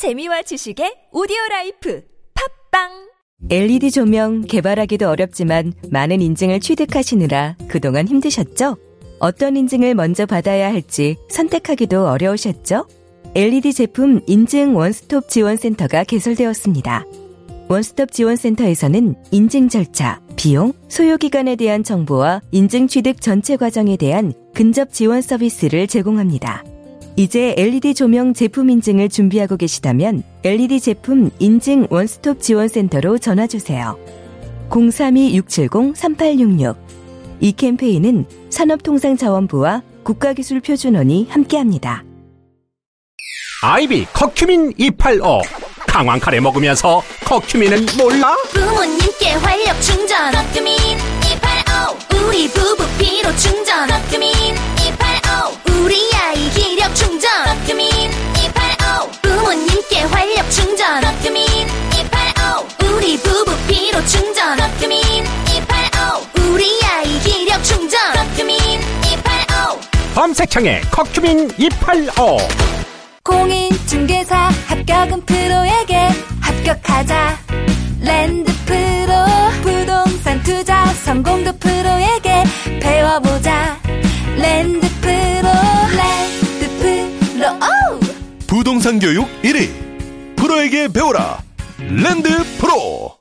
재미와 지식의 오디오 life 팟빵 LED 조명 개발하기도 어렵지만 많은 인증을 취득하시느라 그동안 힘드셨죠? 어떤 인증을 먼저 받아야 할지 선택하기도 어려우셨죠? LED 제품 인증 원스톱 지원센터가 개설되었습니다. 원스톱 지원센터에서는 인증 절차, 비용, 소요 기간에 대한 정보와 인증 취득 전체 과정에 대한 근접 지원 서비스를 제공합니다. 이제 LED 조명 제품 인증을 준비하고 계시다면 LED 제품 인증 원스톱 지원센터로 전화 주세요. 032-670-3866. 이 캠페인은 산업통상자원부와 국가기술표준원이 함께합니다. 아이비 커큐민 285 강황 카레 먹으면서 커큐민은 몰라? 부모님께 활력 충전 커큐민 285 우리 부부 피로 충전 커큐민 285 우리 아이 기력 충전. 커큐민 285 부모님께 활력 충전. 커큐민 285 우리 부부 피로 충전. 커큐민 285 우리 아이 기력 충전. 커큐민 285 검색창에 커큐민 285 공인중개사 합격은 프로에게 합격하자. 랜드 프로. 부동산 투자 성공도 프로 부동산 교육 1위 프로에게 배워라 랜드 프로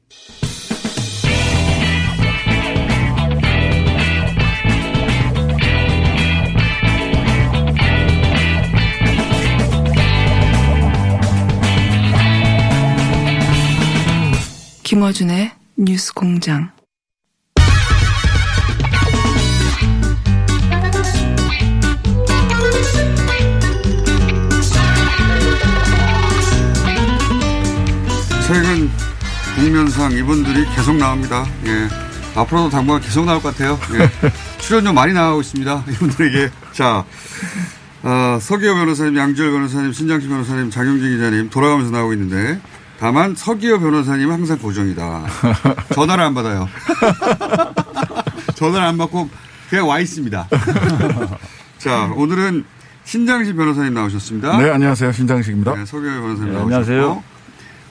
김어준의 뉴스 공장. 국면상 이분들이 계속 나옵니다. 예. 앞으로도 당분간 계속 나올 것 같아요. 예. 출연료 많이 나가고 있습니다. 이분들에게. 자, 어, 서기호 변호사님, 양지열 변호사님, 신장식 변호사님, 장영진 기자님 돌아가면서 나오고 있는데 다만 서기호 변호사님은 항상 고정이다. 전화를 안 받아요. 전화를 안 받고 그냥 와 있습니다. 자, 오늘은 신장식 변호사님 나오셨습니다. 네, 안녕하세요. 신장식입니다. 네, 서기호 변호사님 네, 나오셨고. 안녕하세요.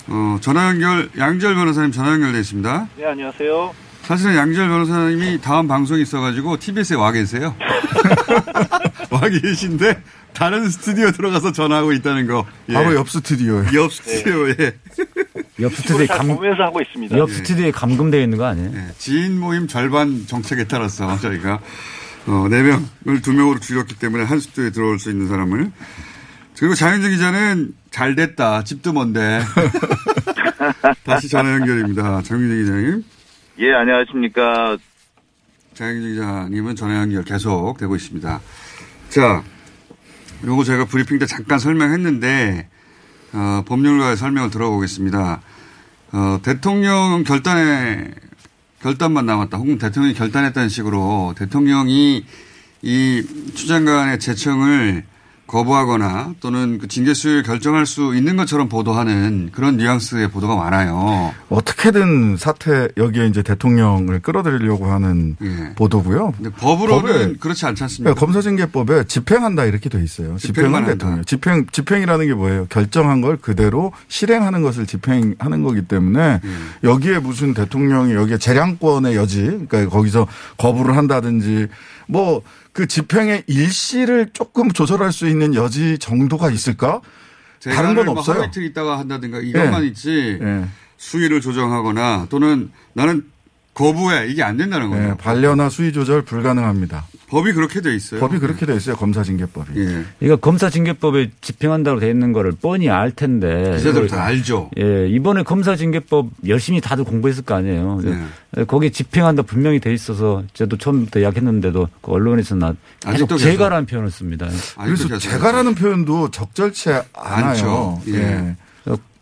어, 전화 연결, 양지열 변호사님 전화 연결돼 있습니다. 네, 안녕하세요. 사실은 양지열 변호사님이 다음 방송이 있어가지고 TBS에 와 계세요. 와 계신데 다른 스튜디오 들어가서 전화하고 있다는 거. 예. 바로 옆 스튜디오에. 옆 스튜디오에. 옆 스튜디오에 잘 감, 보면서 하고 있습니다. 옆 예. 스튜디오에 감금되어 있는 거 아니에요? 예, 지인 모임 절반 정책에 따라서 저희가 어, 4명을 2명으로 줄였기 때문에 한 스튜디오에 들어올 수 있는 사람을. 그리고 장현진 기자는 잘 됐다. 집도 먼데. 다시 전화 연결입니다. 장현진 기자님. 예, 안녕하십니까. 장영진 기자님은 전화 연결 계속 되고 있습니다. 자, 요거 제가 브리핑 때 잠깐 설명했는데, 어, 법률가의 설명을 들어보겠습니다. 어, 대통령 결단에, 결단만 남았다. 혹은 대통령이 결단했다는 식으로 대통령이 이 추장관의 제청을 거부하거나 또는 그 징계 수위를 결정할 수 있는 것처럼 보도하는 그런 뉘앙스의 보도가 많아요. 어떻게든 사태 여기에 이제 대통령을 끌어들이려고 하는 예. 보도고요. 법으로는 그렇지 않지 않습니까? 네, 검사징계법에 집행한다 이렇게 돼 있어요. 한다. 대통령. 집행 집행이라는 게 뭐예요? 결정한 걸 그대로 실행하는 것을 집행하는 거기 때문에 음. 여기에 무슨 대통령이 여기에 재량권의 여지, 그러니까 거기서 거부를 한다든지 뭐 그 집행의 일시를 조금 조절할 수 있는 여지 정도가 있을까? 다른 건 없어요. 하루 이틀 있다가 한다든가 이것만 예. 있지 예. 수위를 조정하거나 또는 나는 거부해 이게 안 된다는 거예요. 네, 반려나 수위 조절 불가능합니다. 법이 그렇게 돼 있어요. 법이 그렇게 돼 있어요. 검사징계법이. 예. 이거 검사징계법에 집행한다고 돼 있는 거를 뻔히 알 텐데. 기자들 다 알죠. 예, 이번에 검사징계법 열심히 다들 공부했을 거 아니에요. 네. 거기에 집행한다 분명히 돼 있어서 저도 처음부터 이야기했는데도 그 언론에서 나 아직도 계속 계속. 제가라는 표현을 씁니다. 그래서 제가라는 표현도 적절치 않아요. 않죠. 예. 예.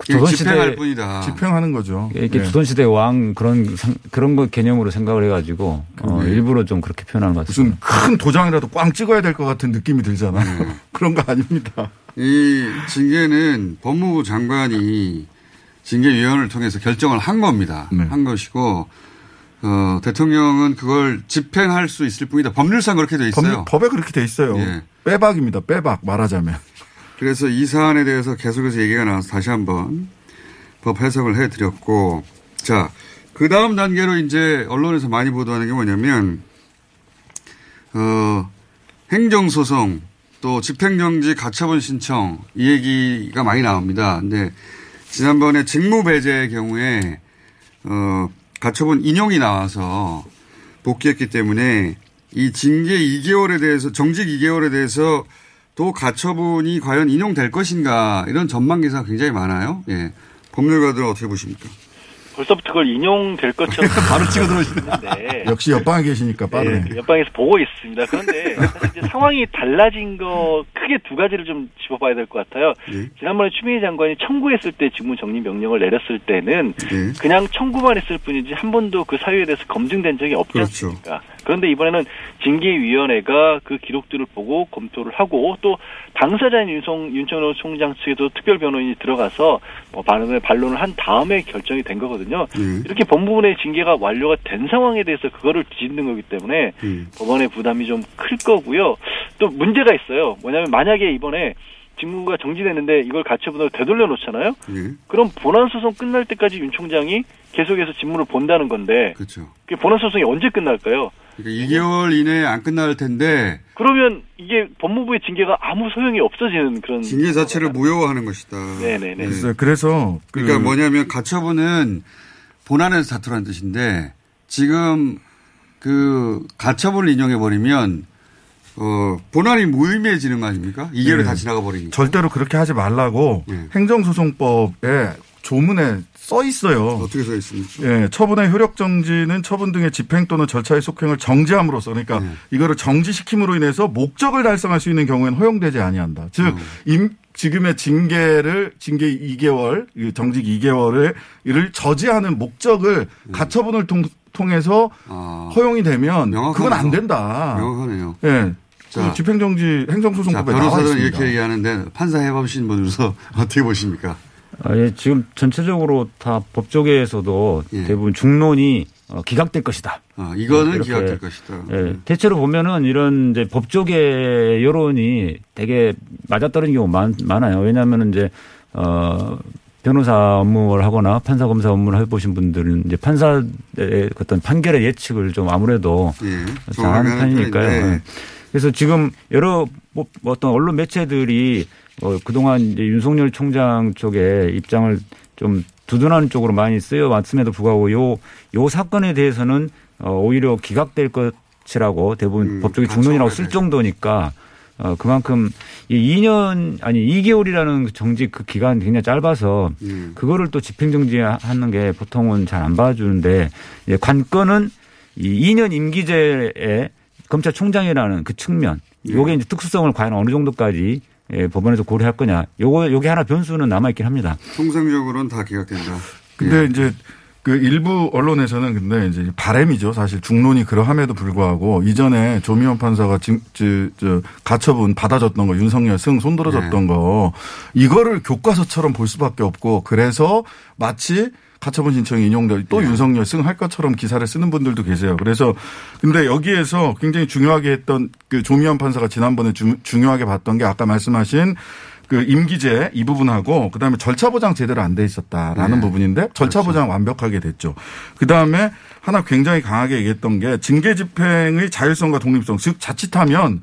조선시대 집행할 뿐이다. 집행하는 거죠. 이렇게 예. 조선시대 왕 그런 상- 그런 거 개념으로 생각을 해가지고 어, 네. 일부러 좀 그렇게 표현하는 것 같습니다. 무슨 큰 도장이라도 꽝 찍어야 될 것 같은 느낌이 들잖아요. 네. 그런 거 아닙니다. 이 징계는 법무부 장관이 징계위원회를 통해서 결정을 한 겁니다. 네. 한 것이고 어, 대통령은 그걸 집행할 수 있을 뿐이다. 법률상 그렇게 돼 있어요. 법, 법에 그렇게 돼 있어요. 예. 빼박입니다. 빼박 말하자면. 그래서 이 사안에 대해서 계속해서 얘기가 나와서 다시 한번 법 해석을 해드렸고, 자, 그 다음 단계로 이제 언론에서 많이 보도하는 게 뭐냐면, 어, 행정소송 또 집행정지 가처분 신청 이 얘기가 많이 나옵니다. 근데 지난번에 직무배제의 경우에, 어, 가처분 인용이 나와서 복귀했기 때문에 이 징계 2개월에 대해서 정직 2개월에 대해서 또 가처분이 과연 인용될 것인가 이런 전망 기사가 굉장히 많아요. 예. 법률가들은 어떻게 보십니까? 벌써부터 그걸 인용될 것처럼 바로 치고 들어오시네. 네. 역시 옆방에 계시니까 빠르네. 네, 옆방에서 보고 있습니다. 그런데 사실 이제 상황이 달라진 거 크게 두 가지를 좀 짚어봐야 될 것 같아요. 네. 지난번에 추미애 장관이 청구했을 때 직무 정리 명령을 내렸을 때는 네. 그냥 청구만 했을 뿐이지 한 번도 그 사유에 대해서 검증된 적이 없지 그렇죠. 않습니까? 그런데 이번에는 징계위원회가 그 기록들을 보고 검토를 하고 또 당사자인 윤성, 윤청호 총장 측에도 특별 변호인이 들어가서 뭐 반론을, 반론을 한 다음에 결정이 된 거거든요. 네. 이렇게 법무부의 징계가 완료가 된 상황에 대해서 그거를 뒤집는 거기 때문에 음. 법원의 부담이 좀 클 거고요. 또 문제가 있어요. 뭐냐면 만약에 이번에 직무가 정지됐는데 이걸 가처분으로 되돌려 놓잖아요. 예. 그럼 본안 소송 끝날 때까지 윤 총장이 계속해서 직무를 본다는 건데 그렇죠. 그 본안 소송이 언제 끝날까요? 그러니까 2개월 이내에 안 끝날 텐데 그러면 이게 법무부의 징계가 아무 소용이 없어지는 그런 징계 자체를 무효화하는 것이다. 네네네. 그래서, 그래서 그 그러니까 뭐냐면 가처분은 본안에서 다투라는 뜻인데 지금 그 가처분을 인용해 버리면 어 본안이 무의미해지는 거 아닙니까? 2개월이 네. 다 지나가 버리니까. 절대로 그렇게 하지 말라고 예. 행정소송법에 조문에 써 있어요. 어떻게 써 있습니까? 예, 처분의 효력 정지는 처분 등의 집행 또는 절차의 속행을 정지함으로써 그러니까 네. 이거를 정지시킴으로 인해서 목적을 달성할 수 있는 경우에는 허용되지 아니한다. 즉 음. 임, 지금의 징계를 징계 2개월, 이 정직 2개월을 이를 저지하는 목적을 가처분을 통, 통해서 네. 아, 허용이 되면 명확하네요. 그건 안 된다. 명확하네요. 예. 자. 그 집행정지 자, 행정소송법에 나와 변호사들은. 이렇게 얘기하는데 판사 해보신 분으로서 어떻게 보십니까? 아, 예, 지금 전체적으로 다 법조계에서도 예. 대부분 중론이 어, 기각될 것이다. 아, 이거는 이렇게, 기각될 것이다. 예, 대체로 보면은 이런 이제 법조계 여론이 되게 맞아떨어진 경우 많, 많아요. 왜냐하면 이제 어 변호사 업무를 하거나 판사 검사 업무를 해보신 분들은 이제 판사의 어떤 판결의 예측을 좀 아무래도 예, 잘하는 하는 편이니까요. 예. 그래서 지금 여러 뭐 어떤 언론 매체들이 어, 그동안 이제 윤석열 총장 쪽에 입장을 좀 두둔하는 쪽으로 많이 쓰여 왔음에도 불구하고 요, 요 사건에 대해서는 어, 오히려 기각될 것이라고 대부분 음, 법조계 중론이라고 쓸. 정도니까 어, 그만큼 이 2년 아니 2개월이라는 정직 그 기간이 굉장히 짧아서 음. 그거를 또 집행정지하는 게 보통은 잘 안 봐주는데 예, 관건은 이 2년 임기제의 검찰총장이라는 그 측면 예. 요게 이제 특수성을 과연 어느 정도까지 예, 법원에서 고려할 거냐 요거 요게 하나 변수는 남아 있긴 합니다. 통상적으로는 다 기각된다. 근데 예. 이제 그 일부 언론에서는 근데 이제 바램이죠. 사실 중론이 그러함에도 불구하고 이전에 조미원 판사가 징, 저, 저 가처분 받아줬던 거 윤석열 승 손들어줬던 네. 거 이거를 교과서처럼 볼 수밖에 없고 그래서 마치 가처분 신청이 인용돼 또 네. 윤석열 승할 것처럼 기사를 쓰는 분들도 계세요. 그래서 근데 여기에서 굉장히 중요하게 했던 그 조미원 판사가 지난번에 주- 중요하게 봤던 게 아까 말씀하신 그 임기제 이 부분하고 그다음에 절차 보장 제대로 안 돼 있었다라는 네. 부분인데 절차 보장 완벽하게 됐죠. 그다음에 하나 굉장히 강하게 얘기했던 게 징계 집행의 자율성과 독립성 즉 자칫하면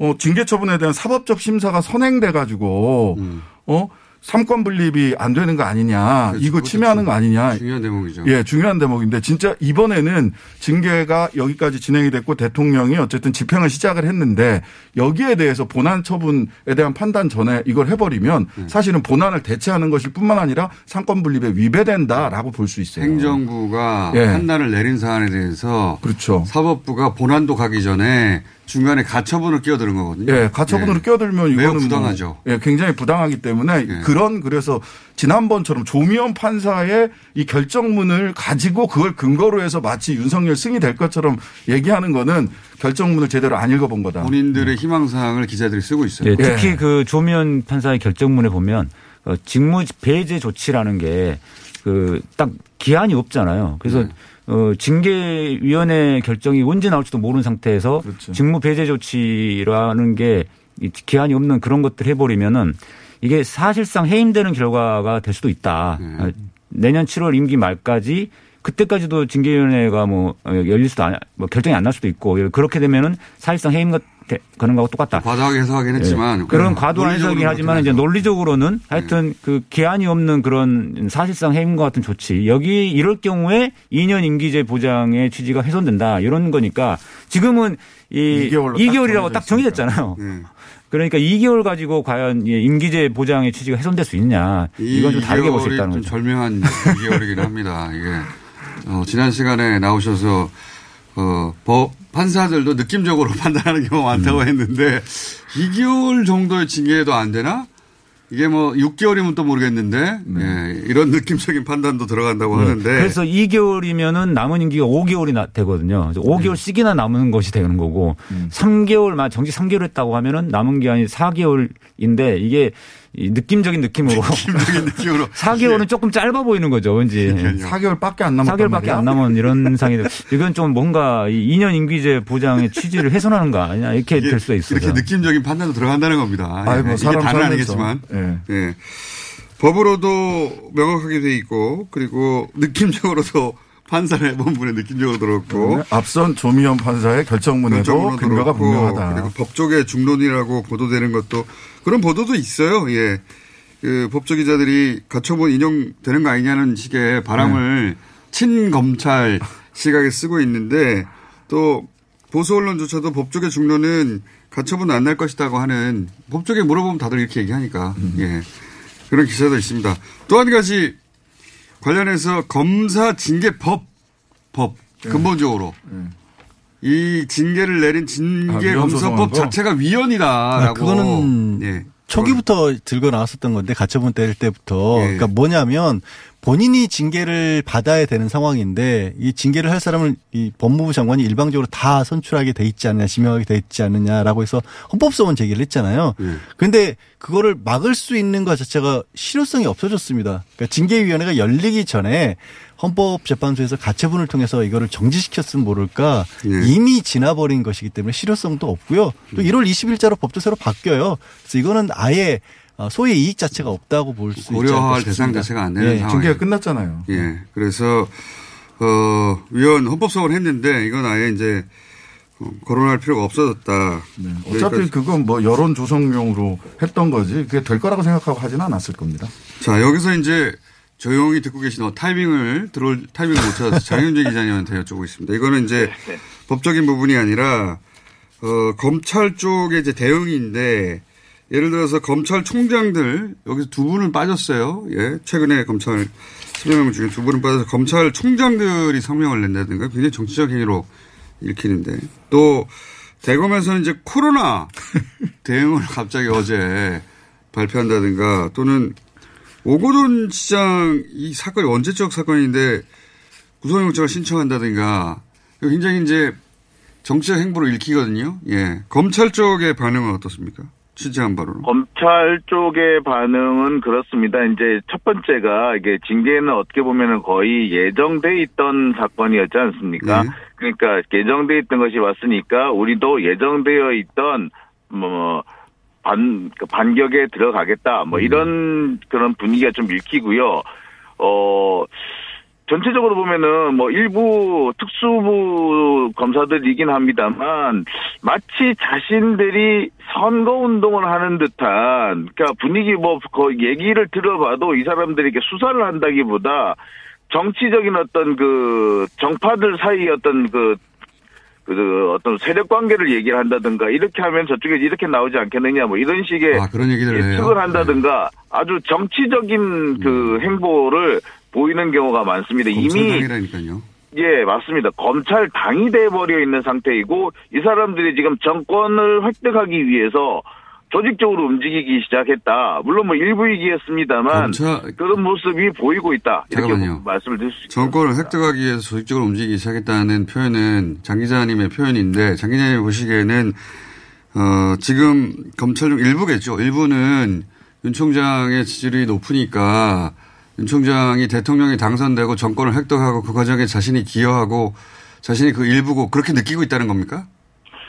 어 징계 처분에 대한 사법적 심사가 선행돼 가지고 음. 어 삼권 분립이 안 되는 거 아니냐 그렇죠. 이거 침해하는 거 아니냐 중요한 대목이죠. 예, 중요한 대목인데 진짜 이번에는 징계가 여기까지 진행이 됐고 대통령이 어쨌든 집행을 시작을 했는데 여기에 대해서 본안 처분에 대한 판단 전에 이걸 해버리면 네. 사실은 본안을 대체하는 것일 뿐만 아니라 상권 분립에 위배된다라고 볼 수 있어요. 행정부가 예. 판단을 내린 사안에 대해서 그렇죠. 사법부가 본안도 가기 전에 중간에 가처분을 끼어드는 거거든요. 예, 가처분으로 예. 끼어들면 매우 이거는 부당하죠. 뭐, 예, 굉장히 부당하기 때문에 예. 그런 그래서 지난번처럼 조미연 판사의 이 결정문을 가지고 그걸 근거로 해서 마치 윤석열 승이 될 것처럼 얘기하는 거는 결정문을 제대로 안 읽어본 거다. 본인들의 희망사항을 기자들이 쓰고 있어요. 예, 특히 예. 그 조미연 판사의 결정문에 보면 어, 직무 배제 조치라는 게 그 딱 기한이 없잖아요. 그래서 네. 어, 징계위원회 결정이 언제 나올지도 모르는 상태에서 그렇죠. 직무 배제 조치라는 게이 기한이 없는 그런 것들 해버리면은 이게 사실상 해임되는 결과가 될 수도 있다. 어, 내년 7월 임기 말까지 그때까지도 징계위원회가 뭐 어, 열릴 수도 안, 뭐 결정이 안 날 수도 있고 그렇게 되면은 사실상 해임 것 그런 거하고 똑같다. 과도하게 해석하긴 했지만 예. 그런 음, 과도한 해석이긴 하지만 이제. 논리적으로는 하여튼 그 기한이 없는 그런 사실상 해임과 같은 조치 여기 이럴 경우에 2년 임기제 보장의 취지가 훼손된다 이런 거니까 지금은 이 2개월로 딱 정해졌잖아요. 네. 그러니까 2개월 가지고 과연 이 임기제 보장의 취지가 훼손될 수 있느냐 이건 좀 다르게 볼수 2개월이 있다는 좀 거죠. 절묘한 2개월이긴 합니다. 이게 어, 지난 시간에 나오셔서 어, 법 판사들도 느낌적으로 판단하는 경우가 많다고 음. 했는데 2개월 정도의 징계도 안 되나? 이게 뭐 6개월이면 또 모르겠는데 예, 이런 느낌적인 판단도 들어간다고 네. 하는데 그래서 2개월이면은 남은 임기가 5개월이 나, 되거든요. 그래서 5개월씩이나 남은 것이 되는 거고 음. 3개월만 정지 3개월 했다고 하면은 남은 기한이 4개월인데 이게 이 느낌적인 느낌으로 느낌적인 느낌으로 4개월은 조금 짧아 보이는 거죠. 왠지. 4개월밖에 안 남았단 4개월밖에 말이야? 안 남은 이런 상이 이건 좀 뭔가 이 2년 임기제 보장의 취지를 훼손하는 거 아니냐 이렇게 이게 될 수도 있어요. 이렇게 느낌적인 판단도 들어간다는 겁니다. 아이고, 예, 이게 사람 다는. 아니겠지만 예. 예. 법으로도 명확하게 돼 있고 그리고 느낌적으로도 판사를 해본 분의 느낌적으로 들었고 네. 앞선 조미연 판사의 결정문에도 근거가 분명하다. 그리고 법조계 중론이라고 보도되는 것도 그런 보도도 있어요. 예. 그 법조 기자들이 가처분 인용되는 거 아니냐는 식의 바람을 친검찰 시각에 쓰고 있는데 또 보수 언론조차도 법조계 중론은 가처분 안 날 것이다고 하는 법조계 물어보면 다들 이렇게 얘기하니까 예. 그런 기사도 있습니다. 또 한 가지 관련해서 검사 징계법 법 근본적으로 이 징계를 내린 아, 징계 위헌 검사법? 자체가 위헌이다라고 아, 그거는 예. 초기부터 들고 나왔었던 건데 가처분 뗄 때부터 예. 그러니까 뭐냐면 본인이 징계를 받아야 되는 상황인데 이 징계를 할 사람을 이 법무부 장관이 일방적으로 다 선출하게 돼 있지 않느냐 지명하게 돼 있지 않느냐라고 해서 헌법소원 제기를 했잖아요. 예. 그런데 그거를 막을 수 있는 것 자체가 실효성이 없어졌습니다. 그러니까 징계위원회가 열리기 전에 헌법재판소에서 가처분을 통해서 이거를 정지시켰으면 모를까 예. 이미 지나버린 것이기 때문에 실효성도 없고요. 또 1월 20일자로 법도 새로 바뀌어요. 그래서 이거는 아예 어, 소의 이익 자체가 없다고 볼 수 있지 않을까 고려할 대상. 자체가 안 되는 예. 상황. 징계가 끝났잖아요. 예. 그래서 어 위원 헌법소원을 했는데 이건 아예 이제 어, 거론할 필요가 없어졌다. 네. 어차피 여기까지. 그건 뭐 여론 조성용으로 했던 거지 그게 될 거라고 생각하고 하지는 않았을 겁니다. 자 여기서 이제 조용히 듣고 계신 어, 타이밍을 들어올 타이밍을 못 찾아서 장윤재 기자님한테 여쭤보고 있습니다. 이거는 이제 법적인 부분이 아니라 어, 검찰 쪽의 이제 대응인데 예를 들어서 검찰총장들 여기서 두 분은 빠졌어요. 예, 최근에 검찰 10명 중에 두 분은 빠져서 검찰총장들이 성명을 낸다든가 굉장히 정치적 행위로 읽히는데 또 대검에서는 이제 코로나 대응을 갑자기 어제 발표한다든가 또는 오고돈 시장 이 사건이 언제적 사건인데 구속영장을 신청한다든가 굉장히 이제 정치적 행보로 읽히거든요. 예. 검찰 쪽의 반응은 어떻습니까? 취재한 바로는. 검찰 쪽의 반응은 그렇습니다. 이제 첫 번째가 이게 징계는 어떻게 보면은 거의 예정돼 있던 사건이었지 않습니까? 네. 그러니까 예정돼 있던 것이 왔으니까 우리도 예정되어 있던 뭐 반, 그 반격에 들어가겠다. 뭐 이런 그런 분위기가 좀 읽히고요. 어, 전체적으로 보면은 뭐 일부 특수부 검사들이긴 합니다만 마치 자신들이 선거 운동을 하는 듯한 그러니까 분위기 뭐그 얘기를 들어봐도 이 사람들이 이렇게 수사를 한다기보다 정치적인 어떤 그 정파들 사이 어떤 그, 그 어떤 세력 관계를 얘기를 한다든가 이렇게 하면 저쪽에 이렇게 나오지 않겠느냐 뭐 이런 식의 아, 그런 해요. 예측을 한다든가 아주 정치적인 그 행보를 보이는 경우가 많습니다. 이미 검찰당이라니까요. 예, 맞습니다. 검찰 당이 돼버려 있는 상태이고 이 사람들이 지금 정권을 획득하기 위해서 조직적으로 움직이기 시작했다. 물론 뭐 일부이기였습니다만 검찰- 그런 모습이 보이고 있다. 잠깐만요. 말씀을 드릴 수 있습니다. 정권을 획득하기 위해서 조직적으로 움직이기 시작했다는 표현은 장 기자님의 표현인데 장 기자님 보시기에는 어, 지금 검찰 중 일부겠죠. 일부는 윤 총장의 지지율이 높으니까 윤 총장이 대통령이 당선되고 정권을 획득하고 그 과정에 자신이 기여하고 자신이 그 일부고 그렇게 느끼고 있다는 겁니까?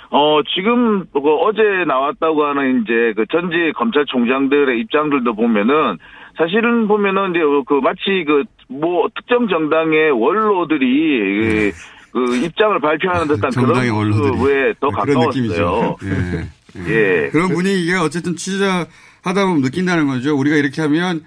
어, 지금, 그 어제 나왔다고 하는 이제 그 전직 검찰총장들의 입장들도 보면은 사실은 보면은 이제 그 마치 그 뭐 특정 정당의 원로들이 그, 그 입장을 발표하는 듯한 정당의 그런 원로들이. 더 가까웠어요. 예. 예. 그런 분위기가 어쨌든 취재하다 보면 느낀다는 거죠. 우리가 이렇게 하면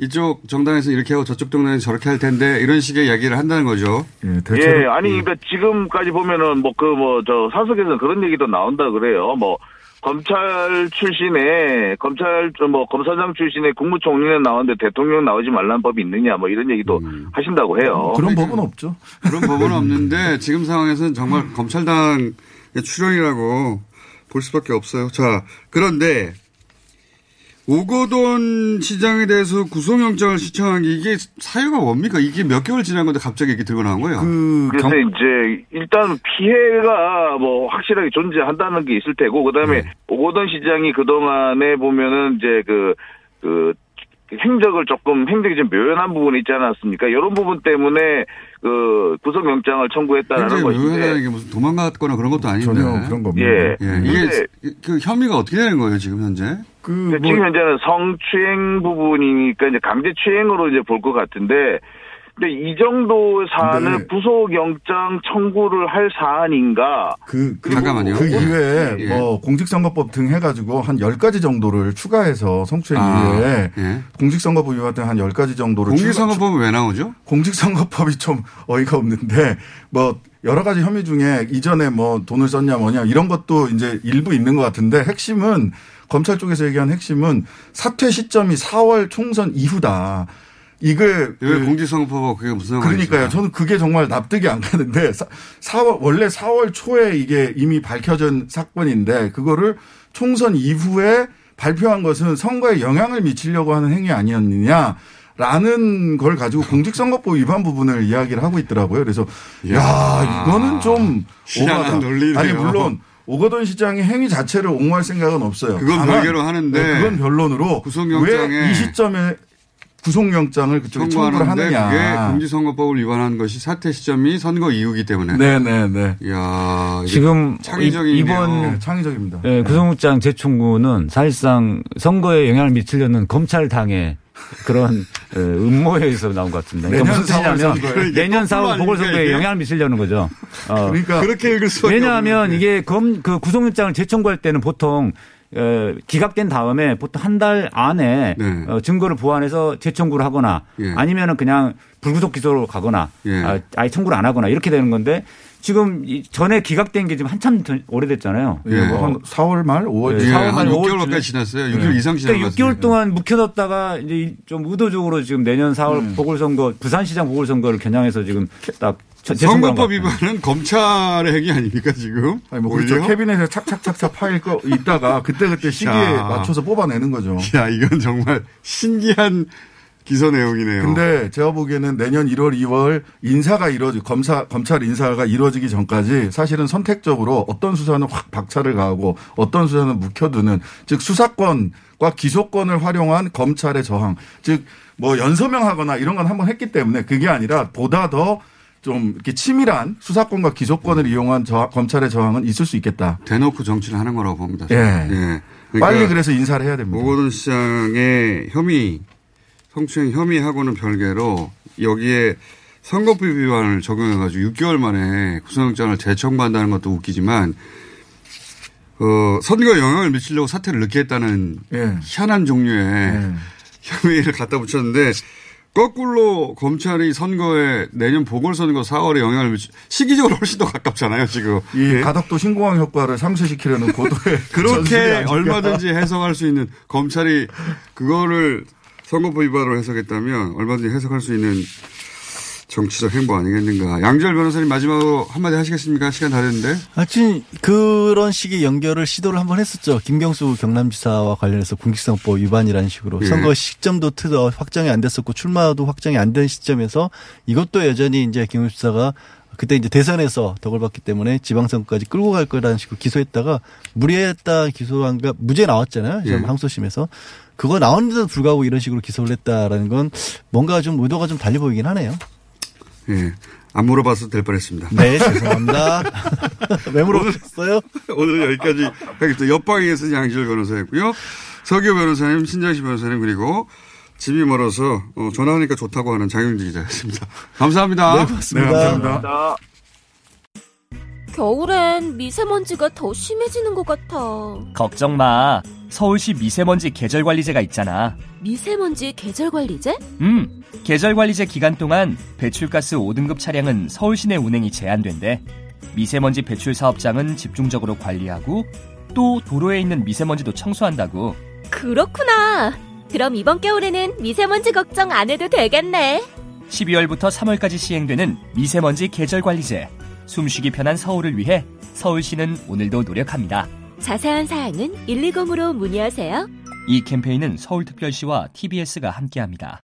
이쪽 정당에서 이렇게 하고 저쪽 정당에서 저렇게 할 텐데 이런 식의 이야기를 한다는 거죠. 예, 아니, 그러니까 지금까지 보면은 뭐 그 뭐 저 사석에서 그런 얘기도 나온다 그래요. 뭐 검찰 출신의 검찰 뭐 검사장 출신의 국무총리는 나오는데 대통령 나오지 말라는 법이 있느냐 뭐 이런 얘기도 하신다고 해요. 그런 법은 없죠. 그런 법은 없는데 지금 상황에서는 정말 검찰당의 출연이라고 볼 수밖에 없어요. 자, 그런데 오거돈 시장에 대해서 구속영장을 신청한 게 이게 사유가 뭡니까? 이게 몇 개월 지난 건데 갑자기 이렇게 들고 나온 거예요. 그래서 이제 일단 피해가 뭐 확실하게 존재한다는 게 있을 테고 그다음에 네. 오거돈 시장이 그 동안에 보면은 이제 그 그 행적을 조금 행적이 좀 묘연한 부분이 있지 않았습니까? 이런 부분 때문에 그 구속영장을 청구했다는 것인데. 묘연하게 무슨 도망갔거나 그런 것도 아닌데. 전혀 그런 거 없네요. 예. 이게 그 혐의가 어떻게 되는 거예요, 지금 현재? 그 근데 지금 현재는 성추행 부분이니까 이제 강제추행으로 이제 볼 것 같은데, 근데 이 정도 사안을 네. 구속영장 청구를 할 사안인가? 그, 그, 잠깐만요. 그 이외에 예. 뭐 공직선거법 등 해가지고 한 10가지 정도를 추가해서 성추행 아, 이외에 예. 공직선거법 위반 등한 10가지 정도를 공직선거법은 왜 나오죠? 공직선거법이 좀 어이가 없는데 뭐 여러 가지 혐의 중에 이전에 뭐 돈을 썼냐 뭐냐 이런 것도 이제 일부 있는 것 같은데 핵심은 검찰 쪽에서 얘기한 핵심은 사퇴 시점이 4월 총선 이후다. 이게 왜 공직선거법하고 그게 무슨 그러니까요. 저는 그게 정말 납득이 안 가는데 사, 4월 원래 4월 초에 이게 이미 밝혀진 사건인데 그거를 총선 이후에 발표한 것은 선거에 영향을 미치려고 하는 행위 아니었느냐. 라는 걸 가지고 공직선거법 위반 부분을 이야기를 하고 있더라고요. 그래서 야, 이거는 좀 오바다. 논리네요. 아니 물론 오거돈 시장이 행위 자체를 옹호할 생각은 없어요. 그건 별개로 하는데 네, 그건 변론으로 왜 이 시점에 구속영장을 그쪽에 청구를 하느냐. 그게 공직선거법을 위반한 것이 사퇴 시점이 선거 이후기 때문에. 네네네. 이야, 이게 지금 창의적이네요. 이번 네, 창의적입니다. 예, 구속영장 재청구는 사실상 선거에 영향을 미치려는 검찰당의 그런 어, 음모에 의해서 나온 것 같습니다. 그러니까 내년 무슨 4월 뜻이냐면 선거에. 내년 4월 아닙니까, 보궐선거에? 영향을 미치려는 거죠. 어, 그러니까 그렇게 읽을 수밖에 왜냐하면. 이게 검 그 구속영장을 재청구할 때는 보통 어, 기각된 다음에 보통 한 달 안에 네. 어, 증거를 보완해서 재청구를 하거나 예. 아니면은 그냥 불구속 기소로 가거나 예. 아, 아예 청구를 안 하거나 이렇게 되는 건데 지금 이 전에 기각된 게 지금 한참 전- 오래됐잖아요. 예, 뭐한 4월 말 5월 예, 예, 4월 한말 6개월 5월 가까이. 지났어요. 6개월 이상 지난 그러니까 것 6개월 같습니다. 동안 묵혀뒀다가 이제 좀 의도적으로 지금 내년 4월 음. 보궐선거 부산시장 보궐선거를 겨냥해서 지금 딱 선거법. 위반은 검찰의 행위 아닙니까 지금? 아니 뭐 그렇죠. 캐비넷에 착착착착 파일 거 있다가 그때 그때 시기에 자. 맞춰서 뽑아내는 거죠. 야 이건 정말 신기한 기소 내용이네요. 근데 제가 보기에는 내년 1월, 2월 인사가 이루어지 검사 검찰 인사가 이루어지기 전까지 사실은 선택적으로 어떤 수사는 확 박차를 가하고 어떤 수사는 묵혀두는 즉 수사권과 기소권을 활용한 검찰의 저항 즉 뭐 연서명하거나 이런 건 한번 했기 때문에 그게 아니라 보다 더 좀 이렇게 치밀한 수사권과 기소권을 이용한 저- 검찰의 저항은 있을 수 있겠다. 대놓고 정치를 하는 거라고 봅니다. 예. 저는. 그러니까 빨리 그래서 인사를 해야 됩니다. 오거돈 시장의 혐의, 성추행 혐의하고는 별개로 여기에 선거법 위반을 적용해가지고 6개월 만에 구속영장을 재청구한다는 것도 웃기지만 어, 선거에 영향을 미치려고 사퇴를 늦게 했다는 예. 희한한 종류의 혐의를 갖다 붙였는데 거꾸로 검찰이 선거에 내년 보궐선거 4월에 영향을 미치 시기적으로 훨씬 더 가깝잖아요 지금 이 가덕도 신공항 효과를 상쇄시키려는 고도의 그렇게. 얼마든지 해석할 수 있는 검찰이 그거를 선거법 위반으로 해석했다면 얼마든지 해석할 수 있는 정치적 행보 아니겠는가. 양절 변호사님 마지막으로 한마디 하시겠습니까? 시간 다 됐는데. 하여튼 그런 식의 연결을 시도를 한번 했었죠. 김경수 경남지사와 관련해서 공직선거법 위반이라는 식으로 예. 선거 시점도 트더 확정이 안 됐었고 출마도 확정이 안 된 시점에서 이것도 여전히 이제 김경수 지사가 그때 이제 대선에서 덕을 받기 때문에 지방선거까지 끌고 갈 거라는 식으로 기소했다가 무리했다 기소한가 무죄 나왔잖아요. 예. 항소심에서 그거 나왔는데도 불구하고 이런 식으로 기소를 했다라는 건 뭔가 좀 의도가 좀 달리 보이긴 하네요. 예. 안 물어봐서 될 뻔했습니다. 네, 죄송합니다. 왜 물어보셨어요? 오늘 여기까지 하겠습니다. 옆방에서 양지열 변호사였고요. 서기호 변호사님, 신장시 변호사님 그리고 집이 멀어서 어, 전화하니까 좋다고 하는 장영진 기자였습니다. 감사합니다. 네, 고맙습니다. 감사합니다. 겨울엔 미세먼지가 더 심해지는 것 같아. 걱정 마. 서울시 미세먼지 계절관리제가 있잖아. 미세먼지 계절관리제? 음, 계절관리제 기간 동안 배출가스 5등급 차량은 서울시 내 운행이 제한된대. 미세먼지 배출 사업장은 집중적으로 관리하고 또 도로에 있는 미세먼지도 청소한다고. 그렇구나. 그럼 이번 겨울에는 미세먼지 걱정 안 해도 되겠네. 12월부터 3월까지 시행되는 미세먼지 계절관리제. 숨쉬기 편한 서울을 위해 서울시는 오늘도 노력합니다. 자세한 사항은 120으로 문의하세요. 이 캠페인은 서울특별시와 TBS가 함께합니다.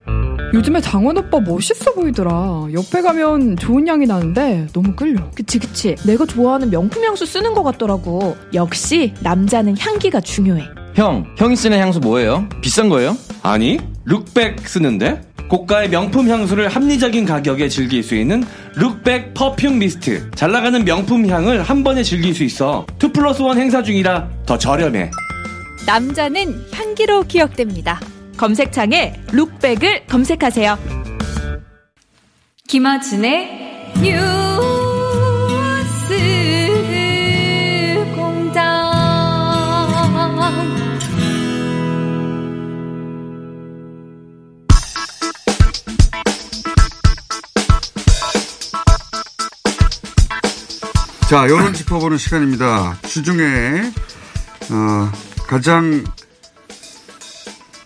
요즘에 장원 오빠 멋있어 보이더라. 옆에 가면 좋은 향이 나는데 너무 끌려. 그치 그치. 내가 좋아하는 명품 향수 쓰는 것 같더라고. 역시 남자는 향기가 중요해. 형, 형이 쓰는 향수 뭐예요? 비싼 거예요? 아니, 룩백 쓰는데? 고가의 명품 향수를 합리적인 가격에 즐길 수 있는 룩백 perfume mist. 잘 나가는 명품 향을 한 번에 즐길 수 있어. 2 플러스 1 행사 중이라 더 저렴해. 남자는 향기로 기억됩니다. 검색창에 룩백을 검색하세요. 김어준의 뉴 자, 여론 짚어보는 시간입니다. 주중에, 어, 가장,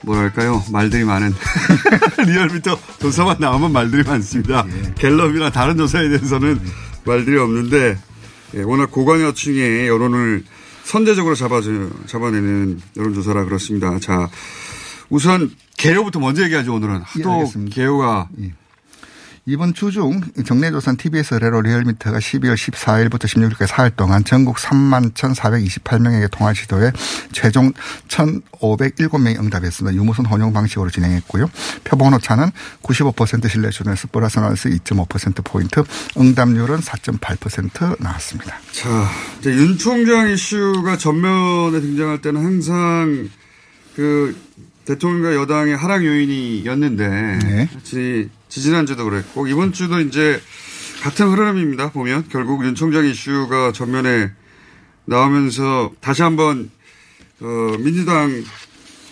뭐랄까요, 말들이 많은, 리얼미터 조사만 나오면 말들이 많습니다. 갤럽이나 다른 조사에 대해서는 말들이 없는데, 예, 워낙 고관여층의 여론을 선제적으로 잡아, 잡아내는 여론조사라 그렇습니다. 자, 우선 개요부터 먼저 얘기하죠, 오늘은. 하도 개요가 이번 주 중 정례조선 TBS 의뢰로 리얼미터가 12월 14일부터 16일까지 4일 동안 전국 3만 1,428명에게 통화 시도에 최종 1,507명이 응답했습니다. 유무선 혼용 방식으로 진행했고요. 표본 오차는 95% 신뢰 수준에서 플러스 마이너스 2.5%포인트, 응답률은 4.8% 나왔습니다. 자, 이제 윤 총장 이슈가 전면에 등장할 때는 항상 그 대통령과 여당의 하락 요인이었는데 네. 지, 지난주도 그랬고 이번 주도 이제 같은 흐름입니다. 보면 결국 윤 총장 이슈가 전면에 나오면서 다시 한번 어, 민주당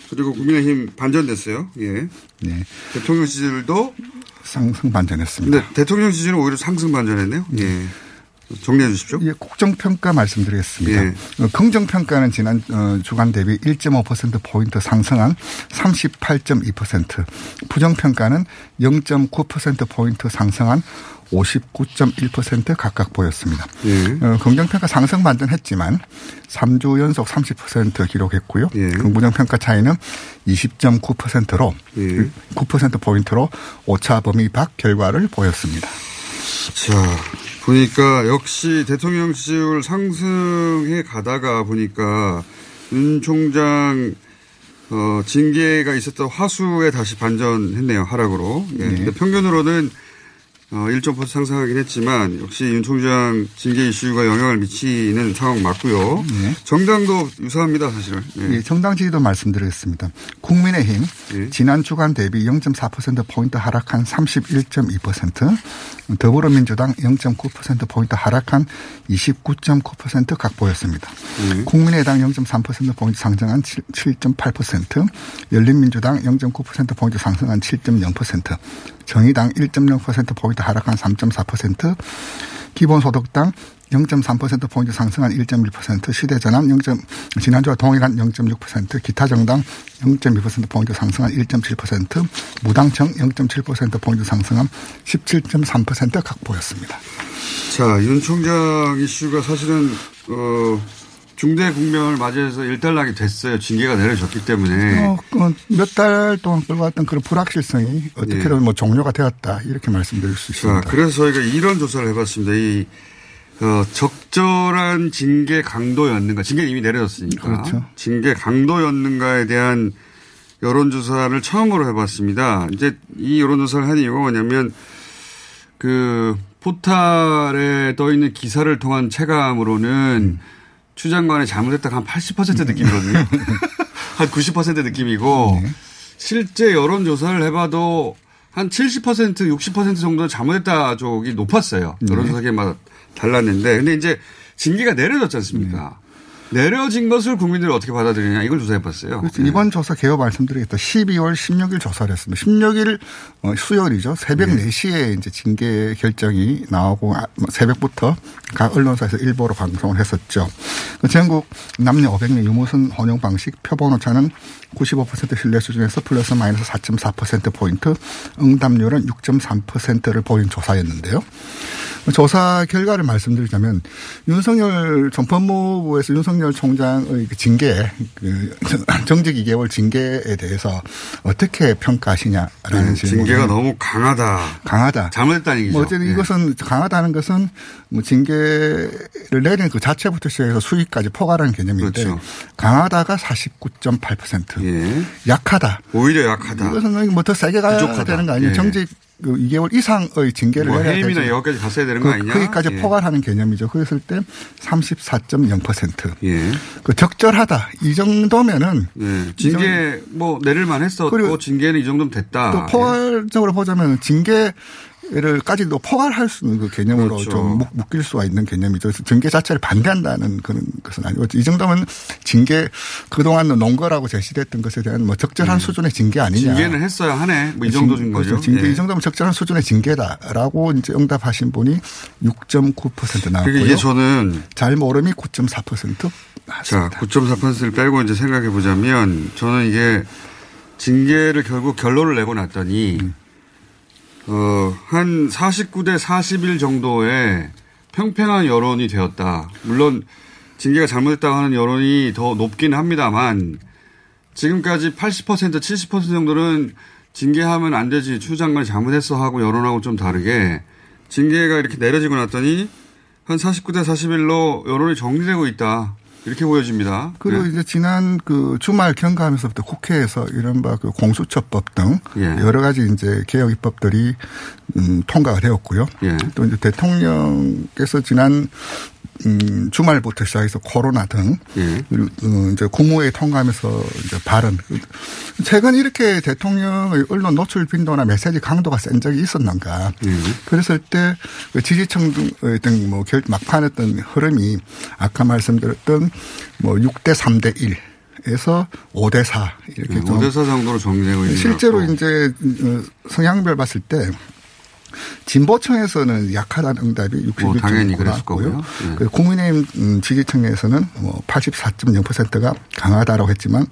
그리고 국민의힘 반전됐어요. 예. 네. 대통령 지지율도 상승 반전했습니다. 근데 대통령 지지는 오히려 상승 반전했네요. 예. 정리해 주십시오. 예, 국정평가 말씀드리겠습니다. 예. 어, 긍정평가는 지난 어, 주간 대비 1.5%포인트 상승한 38.2%, 부정평가는 0.9%포인트 상승한 59.1% 각각 보였습니다. 예. 어, 긍정평가 상승 반전했지만 3주 연속 30% 기록했고요. 예. 긍부정평가 차이는 20.9%로 예. 9%포인트로 오차 범위 밖 결과를 보였습니다. 자, 보니까 역시 대통령 지지율 상승해 가다가 보니까 윤 총장 어, 징계가 있었던 화수에 다시 반전했네요. 하락으로. 예. 근데 평균으로는 어, 1.5% 상승하긴 했지만 역시 윤 총장 징계 이슈가 영향을 미치는 상황 맞고요. 정당도 유사합니다, 사실은. 예. 예, 정당 지지도 말씀드리겠습니다. 국민의힘 예. 지난 주간 대비 0.4%포인트 하락한 31.2%, 더불어민주당 0.9%포인트 하락한 29.9%각 보였습니다. 예. 국민의당 0.3%포인트 상승한 7.8%, 열린민주당 0.9%포인트 상승한 7.0%, 정의당 1.0%포인트 하락한 3.4%, 기본소득당 0.3%포인트 상승한 1.1%, 시대전환 0. 지난주와 동일한 0.6%, 기타 정당 0.2%포인트 상승한 1.7%, 무당청 0.7%포인트 상승한 17.3%각 보였습니다. 자, 윤 총장 이슈가 사실은, 어, 중대 국면을 맞이해서 일단락이 됐어요. 징계가 내려졌기 때문에. 어, 몇 달 동안 끌고 왔던 그런 불확실성이 어떻게든 뭐 종료가 되었다. 이렇게 말씀드릴 수 자, 있습니다. 그래서 저희가 이런 조사를 해봤습니다. 이, 어, 적절한 징계 강도였는가. 징계는 이미 내려졌으니까. 그렇죠. 징계 강도였는가에 대한 여론조사를 처음으로 해봤습니다. 이제 이 여론조사를 한 이유가 뭐냐면, 그 포탈에 떠 있는 기사를 통한 체감으로는 추 장관의 잘못했다가 한80% 느낌이거든요. 한 90% 느낌이고 실제 여론 조사를 해봐도 한 70% 60% 정도는 잘못했다 쪽이 높았어요. 네. 여론 조사에마다 달랐는데 근데 이제 징계가 내려졌지 않습니까? 내려진 것을 국민들이 어떻게 받아들이냐 이걸 조사해 봤어요. 그렇죠. 이번 조사 개요 말씀드리겠다. 12월 16일 조사를 했습니다. 16일 어, 수요일이죠. 새벽 네. 4시에 이제 징계 결정이 나오고 아, 뭐 새벽부터 각 언론사에서 일보로 방송을 했었죠. 그 전국 남녀 500명 유무선 혼용 방식 표본 오차는 95% 신뢰 수준에서 플러스 마이너스 4.4% 포인트, 응답률은 6.3%를 보인 조사였는데요. 조사 결과를 말씀드리자면 윤석열 전 법무부에서 윤석열 총장의 그 징계, 그 정직 2개월 징계에 대해서 어떻게 평가하시냐라는 네, 질문. 징계가 너무 강하다. 강하다. 잘못했다는 얘기죠. 뭐 어쨌든 네. 이것은 강하다는 것은 뭐 징계를 내리는 그 자체부터 시작해서 수위까지 포괄하는 개념인데 그렇죠. 강하다가 49.8%. 약하다. 오히려 약하다. 이것은 뭐더 세게 가야 부족하다. 되는 거 아니에요. 예. 정직 그 2개월 이상의 징계를 뭐 해임이나 되죠. 여기까지 갔어야 되는 그, 거 아니냐? 거기까지 예. 포괄하는 개념이죠. 그랬을 때 34.0%. 예. 그 적절하다. 이 정도면은 네. 징계 뭐 내릴 만 했었고 그리고 징계는 이 정도면 됐다. 또 포괄적으로 보자면 징계 를까지도 포괄할 수 있는 그 개념으로 그렇죠. 좀 묶- 묶일 수가 있는 개념이죠. 그래서 징계 자체를 반대한다는 그런 것은 아니고 이 정도면 징계 그동안 논거라고 제시됐던 것에 대한 뭐 적절한 수준의 징계 아니냐. 음. 징계는 했어야 하네. 뭐이 징- 정도인 거죠. 징계 예. 이 정도면 적절한 수준의 징계다라고 이제 응답하신 분이 6.9% 나왔고요. 그게 이게 저는 잘 모름이 9.4%. 자, 9.4%를 빼고 이제 생각해 보자면 저는 이게 징계를 결국 결론을 내고 났더니 어, 한 49대 41 정도의 평평한 여론이 되었다. 물론 징계가 잘못했다고 하는 여론이 더 높긴 합니다만 지금까지 80% 70% 정도는 징계하면 안 되지 추 장관이 잘못했어 하고 여론하고 좀 다르게 징계가 이렇게 내려지고 났더니 한 49대 41로 여론이 정리되고 있다. 이렇게 보여집니다. 그리고 네. 이제 지난 그 주말 경과하면서부터 국회에서 이른바 그 공수처법 등 예. 여러 가지 이제 개혁 입법들이 음, 통과가 되었고요. 예. 또 이제 대통령께서 지난 음, 주말부터 시작해서 코로나 등 예. 어, 이제 국무회의 통과하면서 이제 발언 최근 이렇게 대통령의 언론 노출 빈도나 메시지 강도가 센 적이 있었는가? 그랬을 때그 지지층 등뭐 막판에 어떤 흐름이 아까 말씀드렸던 뭐 6대 3대 1 에서 5대 4 이렇게 네, 좀 5대 4 정도로 정리되고 있는 실제로. 이제 어, 성향별 봤을 때 진보층에서는 약하다는 응답이 뭐 당연히 61.9 그랬을. 거고요. 예. 그 국민의힘 음, 지지층에서는 뭐 84.0%가 강하다라고 했지만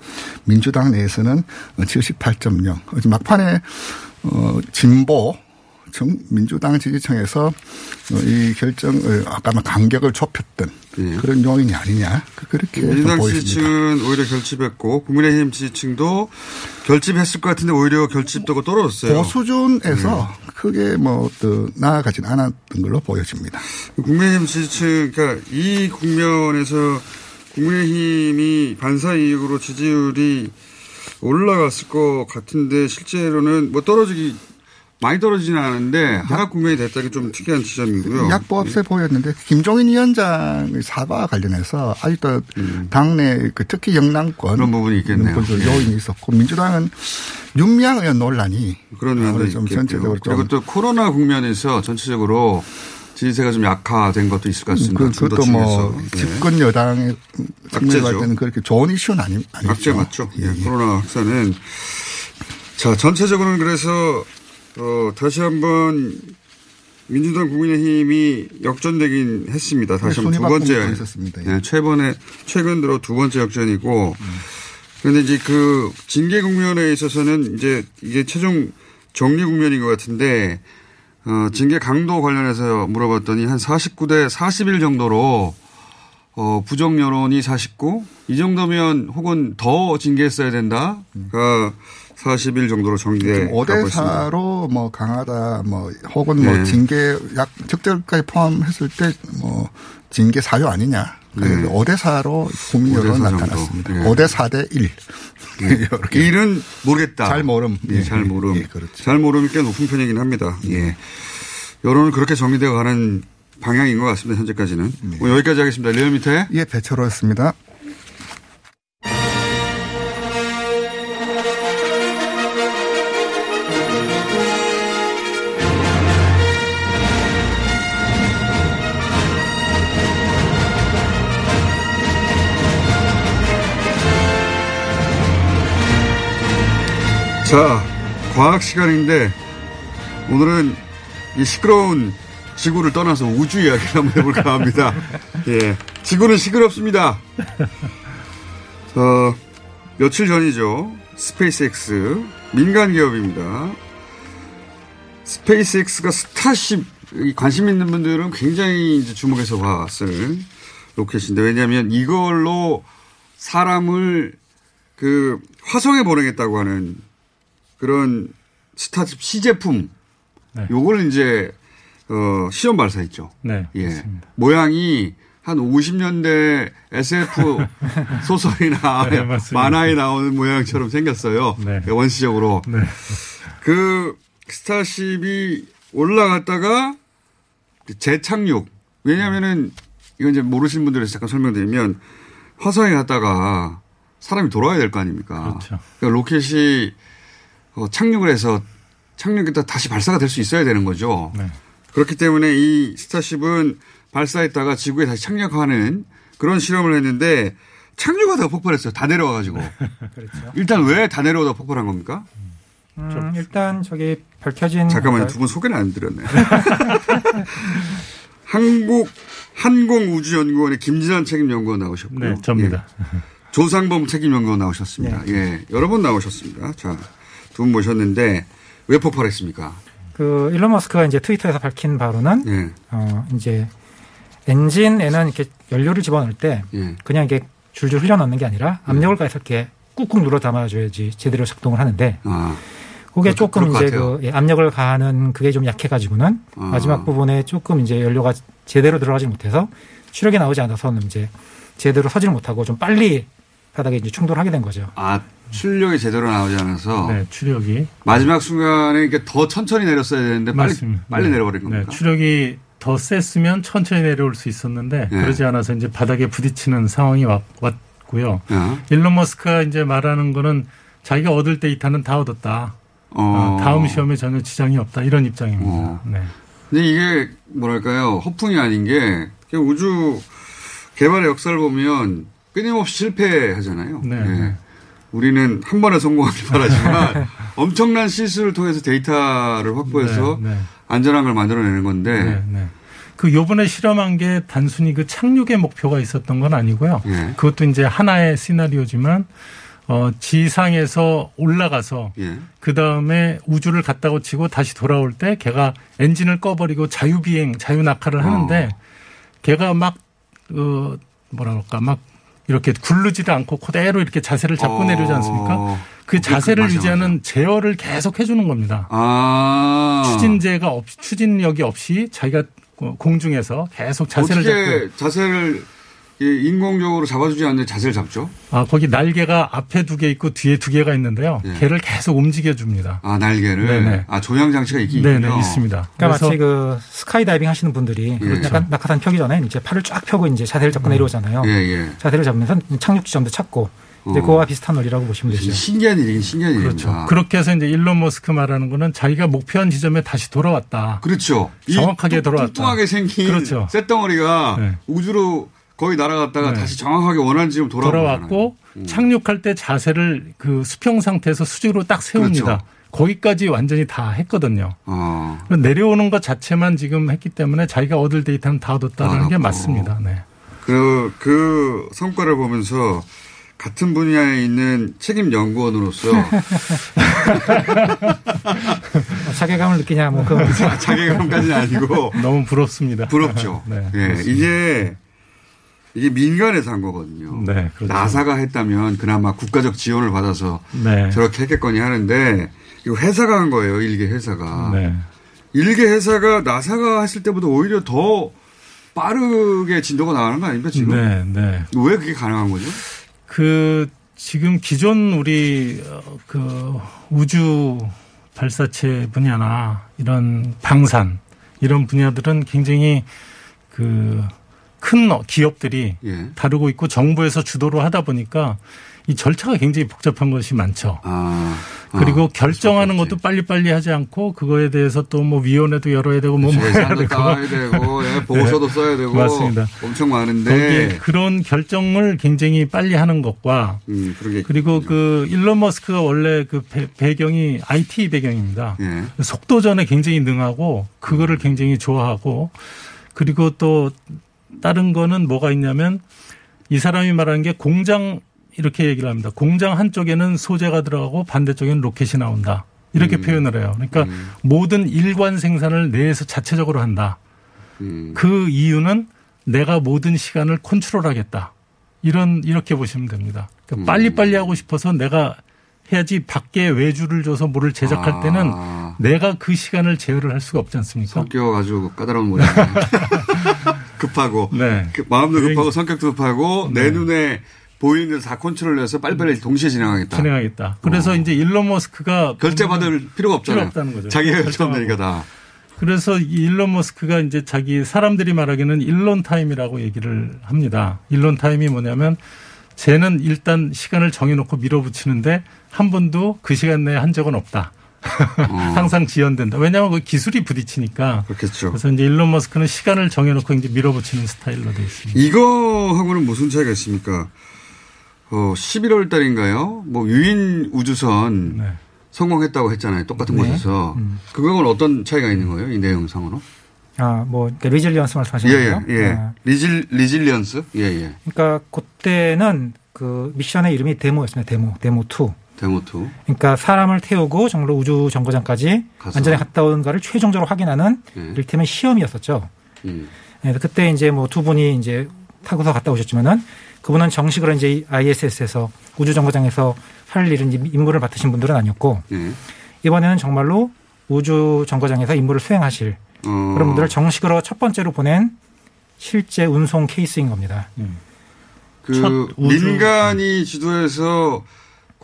민주당 내에서는 78.0. 어제 막판에 어 진보 정 민주당 지지층에서 어, 이 결정을 아까 말 간격을 좁혔던 그런 요인이 아니냐 그- 그렇게 좀 예. 민주당. 지지층은 오히려 결집했고 국민의힘 지지층도 결집했을 것 같은데 오히려 결집도가 떨어졌어요. 그 수준에서 네. 크게 뭐 또 나아가진 않았던 걸로 보여집니다. 국민의힘 지지층, 그러니까 이 국면에서 국민의힘이 반사 이익으로 지지율이 올라갔을 것 같은데 실제로는 뭐 떨어지기 많이 떨어지지는 않은데 하락 국면이 됐다는 게 좀 특이한 지점이고요. 약보합세 보였는데 김종인 위원장의 사과 관련해서 아직도 당내 그 특히 영남권 음. 그런 부분이 있겠네요. 그 예. 요인이 있었고 민주당은 윤미향 의원 논란이 그런 면도 좀 있겠고요. 전체적으로 좀 그리고 또 코로나 국면에서 전체적으로 지지세가 좀 약화된 것도 있을 것 같습니다. 그, 그것도 뭐 집권 여당의 측면에 볼 악재죠. 때는 그렇게 좋은 이슈는 아니, 아니죠. 악재 맞죠. 예, 코로나 확산은 자 전체적으로는 그래서 어, 다시 한번 민주당 국민의힘이 역전되긴 했습니다. 다시 네, 한번 두 번째 또 있었습니다. 예. 네, 최근에 최근 들어 두 번째 역전이고 그런데 이제 그 징계 국면에 있어서는 이제 이게 최종 정리 국면인 것 같은데 어, 징계 강도 관련해서 물어봤더니 한 49대 41 정도로 어, 부정 여론이 49? 이 정도면 혹은 더 징계했어야 된다가 40일 정도로 가고 5대 있습니다. 4로 뭐 강하다 뭐 혹은 뭐 네. 징계 약 적절까지 포함했을 때 뭐 징계 사유 아니냐. 그래서 네. 5대 4로 국민 5대 여론 4 나타났습니다. 네. 5대 4대 1. 이렇게. 일은 모르겠다. 잘 모름. 예, 잘 모름. 예, 그렇죠. 잘 모름이 꽤 높은 편이긴 합니다. 예. 여론은 그렇게 정리되어 가는 방향인 것 같습니다. 현재까지는. 뭐 여기까지 하겠습니다. 리얼미터의 예, 배철호였습니다. 자, 과학 시간인데 오늘은 이 시끄러운 지구를 떠나서 우주 이야기를 한번 해볼까 합니다. 예. 지구는 시끄럽습니다. 어, 며칠 전이죠. 스페이스X 민간 기업입니다. 스페이스X가 스타쉽 이 관심 있는 분들은 굉장히 이제 주목해서 봤을 로켓인데 왜냐하면 이걸로 사람을 그 화성에 보내겠다고 하는 그런 스타쉽 시제품 요걸 이제 어 시험 발사했죠. 네. 예. 모양이 한 50년대 SF 소설이나 네, 맞습니다. 만화에 나오는 모양처럼 생겼어요. 네. 원시적으로. 네. 그 스타쉽이 올라갔다가 재착륙. 왜냐면은 이건 이제 모르시는 분들에서 잠깐 설명드리면 화성에 갔다가 사람이 돌아와야 될 거 아닙니까? 그렇죠. 그러니까 로켓이 어, 착륙을 해서 착륙했다 다시 발사가 될 수 있어야 되는 거죠. 네. 그렇기 때문에 이 스타쉽은 발사했다가 지구에 다시 착륙하는 그런 실험을 했는데 착륙하다가 폭발했어요. 다 내려와가지고. 그렇죠. 일단 왜 다 내려오다 폭발한 겁니까? 음, 일단 저기 밝혀진 잠깐만요. 두 분 소개는 안 드렸네. 한국 항공우주연구원의 김진환 책임연구원 나오셨고요. 네, 접니다. 예. 조상범 책임연구원 나오셨습니다. 네. 예, 여러 번 나오셨습니다. 자, 두 분 모셨는데 왜 폭발했습니까? 그 일론 머스크가 이제 트위터에서 밝힌 바로는 예. 어 이제 엔진에는 이렇게 연료를 집어넣을 때 예. 그냥 이게 줄줄 흘려 넣는 게 아니라 압력을 가해서 이렇게 꾹꾹 눌러 담아줘야지 제대로 작동을 하는데 아, 그게 조금 것 이제. 그 예, 압력을 가하는 그게 좀 약해가지고는 아. 마지막 부분에 조금 이제 연료가 제대로 들어가지 못해서 추력이 나오지 않아서는 이제 제대로 서지를 못하고 좀 빨리 바닥에 이제 충돌하게 된 거죠. 아, 출력이 제대로 나오지 않아서 네, 추력이 마지막 순간에 이게 더 천천히 내렸어야 되는데 빨리 맞습니다. 빨리 네. 내려버린 겁니까? 네, 추력이 더 셌으면 천천히 내려올 수 있었는데 네. 그러지 않아서 이제 바닥에 부딪히는 상황이 왔, 왔고요. 어. 일론 머스크가 이제 말하는 거는 자기가 얻을 데이터는 다 얻었다. 어. 어, 다음 시험에 전혀 지장이 없다 이런 입장입니다. 네. 근데 이게 뭐랄까요 허풍이 아닌 게 우주 개발의 역사를 보면 끊임없이 실패하잖아요. 네. 예. 우리는 한 번에 성공하길 바라지만 엄청난 실수를 통해서 데이터를 확보해서 네, 네. 안전한 걸 만들어내는 건데 네, 네. 그 요번에 실험한 게 단순히 그 착륙의 목표가 있었던 건 아니고요. 예. 그것도 이제 하나의 시나리오지만 어 지상에서 올라가서 예. 그 다음에 우주를 갔다고 치고 다시 돌아올 때 걔가 엔진을 꺼버리고 자유비행, 자유낙하를 하는데 어. 걔가 막, 어, 뭐라 그럴까, 막 이렇게 굴르지도 않고 그대로 이렇게 자세를 잡고 어. 내려오지 않습니까? 그 그, 자세를 맞아, 유지하는 제어를 계속 해주는 겁니다. 아 추진제가 없, 추진력이 없이 자기가 어, 공중에서 계속 자세를 어떻게 잡고 자세를 이 인공적으로 잡아주지 않는 자세를 잡죠? 아 거기 날개가 앞에 두 개 있고 뒤에 두 개가 있는데요. 예. 걔를 계속 움직여 줍니다. 아 날개를 네네. 아 조향 장치가 있긴 네네 있군요. 있습니다. 그러니까 그래서 마치 그 스카이다이빙 하시는 분들이 예. 약간 낙하산 펴기 전에 이제 팔을 쫙 펴고 이제 자세를 잡고 내려오잖아요. 예, 예. 자세를 잡으면서 착륙 지점도 찾고 이제 어. 그거와 비슷한 원리라고 보시면 되죠. 신기한 일이긴 신기한 그렇죠. 일입니다. 그렇게 해서 이제 일론 머스크 말하는 거는 자기가 목표한 지점에 다시 돌아왔다. 그렇죠. 이 정확하게 뚱- 돌아왔다. 뚱뚱하게 생긴 그렇죠. 쇳덩어리가 네. 우주로 거의 날아갔다가 네. 다시 정확하게 원하는 지점 돌아왔고 음. 착륙할 때 자세를 그 수평 상태에서 수직으로 딱 세웁니다. 그렇죠. 거기까지 완전히 다 했거든요. 어. 내려오는 것 자체만 지금 했기 때문에 자기가 얻을 데이터는 다 얻었다는 다 게. 맞습니다. 네. 그, 그 성과를 보면서 같은 분야에 있는 책임 연구원으로서 어, 자괴감을 느끼냐 뭐 그. 자괴감까지는 아니고 너무 부럽습니다. 부럽죠. 네, 예. 이게 이게 민간에서 한 거거든요. 네, 그렇죠. 나사가 했다면 그나마 국가적 지원을 받아서 네. 저렇게 했겠거니 하는데 이거 회사가 한 거예요. 일개 회사가. 네. 일개 회사가 나사가 했을 때보다 오히려 더 빠르게 진도가 나가는 거 아닙니까 지금? 네, 네. 왜 그게 가능한 거죠? 그 지금 기존 우리 어, 그 우주 발사체 분야나 이런 방산 이런 분야들은 굉장히 그 큰 기업들이 예. 다루고 있고 정부에서 주도로 하다 보니까 이 절차가 굉장히 복잡한 것이 많죠. 아, 그리고 결정하는 것도 빨리빨리 하지 않고 그거에 대해서 또 뭐 위원회도 열어야 되고 뭐 해야 예산도 되고 따야 되고 예, 보고서도 네. 써야 되고 맞습니다. 엄청 많은데 그런 결정을 굉장히 빨리 하는 것과 음, 그리고 그 일론 머스크가 원래 그 배, 경이 IT 배경입니다. 예. 속도전에 굉장히 능하고 그거를 굉장히 좋아하고 그리고 또 다른 거는 뭐가 있냐면 이 사람이 말하는 게 공장 이렇게 얘기를 합니다. 공장 한쪽에는 소재가 들어가고 반대쪽에는 로켓이 나온다. 이렇게 표현을 해요. 그러니까 모든 일관 생산을 내에서 자체적으로 한다. 그 이유는 내가 모든 시간을 컨트롤하겠다. 이런 이렇게 보시면 됩니다. 그러니까 빨리빨리 하고 싶어서 내가 해야지 밖에 외주를 줘서 뭐를 제작할 때는 내가 그 시간을 제어를 할 수가 없지 않습니까? 아주 까다로운 모양. 급하고 네. 그 마음도 급하고 성격도 급하고 내 눈에 보이는 다 컨트롤해서 빨리빨리 동시에 진행하겠다. 진행하겠다. 그래서 이제 일론 머스크가 결재 받을 필요가 없잖아요. 필요 없다는 거죠. 자기가. 결정되니까 다. 그래서 이 일론 머스크가 이제 자기 사람들이 말하기는 일론 타임이라고 얘기를 합니다. 일론 타임이 뭐냐면 쟤는 일단 시간을 정해놓고 밀어붙이는데 한 번도 그 시간 내에 한 적은 없다. 항상 지연된다. 왜냐하면 그 기술이 부딪히니까. 그렇겠죠. 그래서 이제 일론 머스크는 시간을 정해놓고 이제 밀어붙이는 스타일로 돼 있습니다. 이거하고는 무슨 차이가 있습니까? 어, 11월 달인가요? 뭐 유인 우주선 성공했다고 했잖아요. 똑같은 네. 곳에서. 그거는 어떤 차이가 있는 거예요? 이 내용상으로? 아, 뭐, 그러니까 리질리언스 말씀하시는 예, 거예요? 예, 예. 아, 리질, 리질리언스? 예, 예. 그러니까 그때는 그 미션의 이름이 데모였습니다. 데모, 데모 2. 데모2. 그러니까 사람을 태우고 정말로 우주 정거장까지 가서. 안전에 갔다 온가를 최종적으로 확인하는 예. 이를테면 시험이었었죠. 음. 예, 그때 이제 뭐 두 분이 이제 타고서 갔다 오셨지만은 그분은 정식으로 이제 ISS에서 우주 정거장에서 할 일은 이제 임무를 맡으신 분들은 아니었고 예. 이번에는 정말로 우주 정거장에서 임무를 수행하실 어. 그런 분들을 정식으로 첫 번째로 보낸 실제 운송 케이스인 겁니다. 그 민간이 주도해서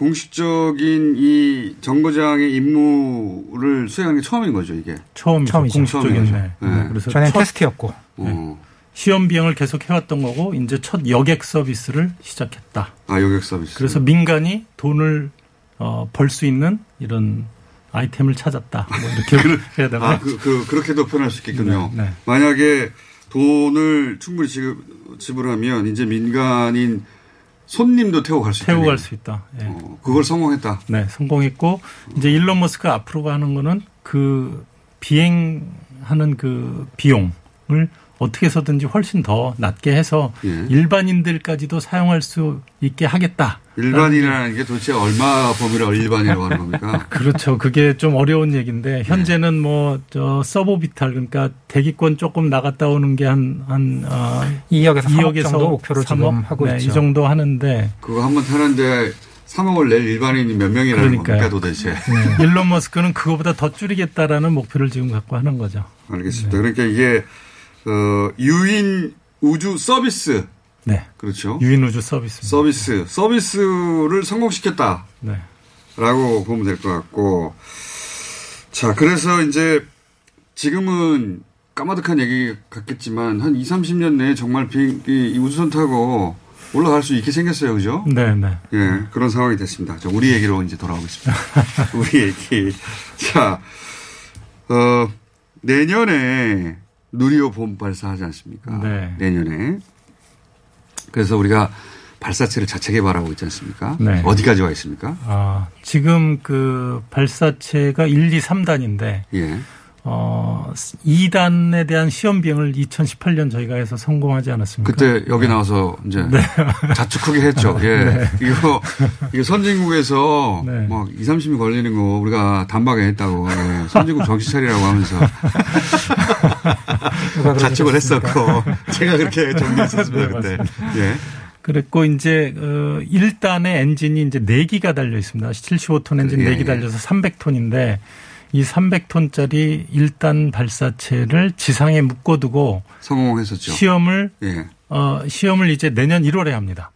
공식적인 이 정거장의 임무를 수행한 게 처음인 거죠, 이게. 처음이죠. 처음이죠. 공식적인. 네. 네. 그래서 전엔 첫- 테스트였고. 어. 시험 비행을 계속 해왔던 거고 이제 첫 여객 서비스를 시작했다. 아, 여객 서비스. 그래서 민간이 돈을 어, 벌 수 있는 이런 아이템을 찾았다. 뭐 이렇게 해야 되나? 아, 그, 그, 그렇게도 표현할 수 있겠군요. 네, 네. 만약에 돈을 충분히 지급, 지불하면 이제 민간인 손님도 태워 갈수 있다. 태우고 갈 수 있다. 예. 어, 그걸 성공했다. 네, 성공했고 이제 일론 머스크가 앞으로 하는 거는 그 비행하는 그 비용을 어떻게 해서든지 훨씬 더 낮게 해서 예. 일반인들까지도 사용할 수 있게 하겠다. 일반이라는 게 도대체 얼마 범위를 일반이라고 하는 겁니까? 그렇죠. 그게 좀 어려운 얘기인데 현재는 뭐저 서브비탈 그러니까 대기권 조금 나갔다 오는 게 한한 어, 2억에서 3억 2억에서 정도 목표로 지금 하고 네, 있죠. 이 정도 하는데 그거 한번 타는데 3억을 낼 일반인이 몇 명이라는 그러니까요. 겁니까 도대체? 일론 머스크는 그거보다 더 줄이겠다라는 목표를 지금 갖고 하는 거죠. 알겠습니다. 그러니까 이게 어, 유인 우주 서비스. 네. 그렇죠. 유인 우주 서비스. 서비스. 서비스를 성공시켰다. 네. 라고 보면 될 것 같고. 자, 그래서 이제 지금은 까마득한 얘기 같겠지만 한 2, 30년 내에 정말 비행기 이 우주선 타고 올라갈 수 있게 생겼어요. 그죠? 네, 네. 예, 그런 상황이 됐습니다. 자, 우리 얘기로 이제 돌아오겠습니다. 우리 얘기. 자, 어, 내년에 누리호 봄 발사하지 않습니까? 네. 내년에. 그래서 우리가 발사체를 자체 개발하고 있지 않습니까? 네. 어디까지 와 있습니까? 아, 지금 그 발사체가 1, 2, 3단인데 예. 어, 2단에 대한 시험 비행을 2018년 저희가 해서 성공하지 않았습니까? 그때 여기 나와서 이제 자축하게 했죠. 예. 네. 이거, 이거 선진국에서 네. 막 2, 30이 걸리는 거 우리가 단박에 했다고. 예. 선진국 정신 차리라고 하면서. 자축을 했었고. 제가 그렇게 정리했었습니다. 네, 그때. 예. 그랬고 이제 어 1단의 엔진이 이제 4기가 달려 있습니다. 75톤 엔진 예, 4기 예. 달려서 300톤인데 이 300톤짜리 1단 발사체를 지상에 묶어두고 성공했었죠. 시험을 예. 어 시험을 이제 내년 1월에 합니다.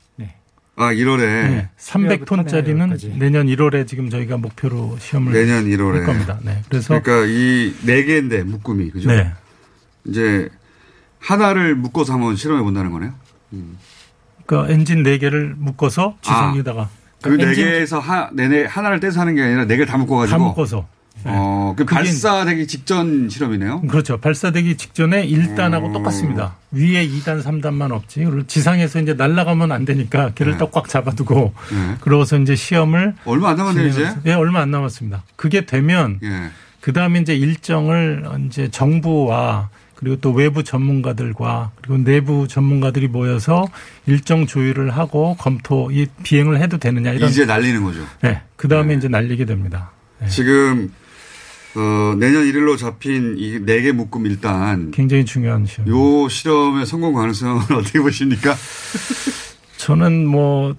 아, 1월에. 네. 300톤짜리는 내년 1월에 지금 저희가 목표로 시험을 내년 1월에. 할 겁니다. 네. 그래서 그러니까 이 네 개인데 묶음이 그죠? 네. 이제 하나를 묶어서 한번 실험해 본다는 거네요. 그러니까 엔진 네 개를 묶어서 지상에다가 그네 엔진 개에서 하, 네네 하나를 떼서 하는 게 아니라 네 개를 다 묶어가지고. 다 묶어서. 어, 그 그게 발사되기 직전 실험이네요. 그렇죠. 발사되기 직전에 1단하고 음. 똑같습니다. 위에 2단, 3단만 없지. 그리고 지상에서 이제 날아가면 안 되니까 걔를 네. 또꽉 잡아두고 네. 그러고서 이제 시험을 얼마 안 남았네요, 이제? 네, 얼마 안 남았습니다. 그게 되면 예. 그 다음에 이제 일정을 이제 정부와 그리고 또 외부 전문가들과 그리고 내부 전문가들이 모여서 일정 조율을 하고 검토 이 비행을 해도 되느냐 이런 이제 날리는 거죠. 네. 그 다음에 이제 날리게 됩니다. 지금 어, 내년 1일로 잡힌 이 네 개 묶음 일단 굉장히 중요한 시험. 요 실험의 성공 가능성은 어떻게 보십니까? 저는 뭐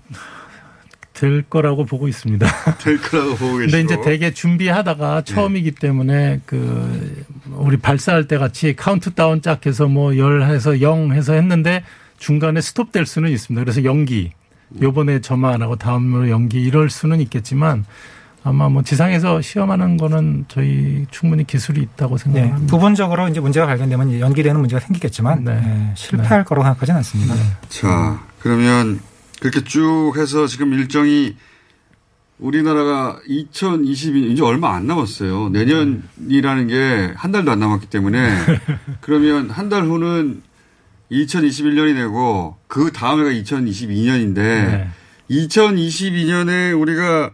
될 거라고 보고 있습니다. 될 거라고 보고 계시고. 근데 이제 되게 준비하다가 처음이기 때문에 그 우리 발사할 때 같이 카운트다운 쫙 해서 뭐 열 해서 영 해서 했는데 중간에 스톱될 수는 있습니다. 그래서 연기. 요번에 점화 안 하고 다음으로 연기 이럴 수는 있겠지만 아마 뭐 지상에서 시험하는 거는 저희 충분히 기술이 있다고 네, 생각합니다. 부분적으로 이제 문제가 발견되면 연기되는 문제가 생기겠지만 네, 실패할 거라고 생각하지는 않습니다. 자, 그러면 그렇게 쭉 해서 지금 일정이 우리나라가 2022년 이제 얼마 안 남았어요. 내년이라는 게 한 달도 안 남았기 때문에 그러면 한 달 후는 2021년이 되고 그 다음 해가 2022년인데 네. 2022년에 우리가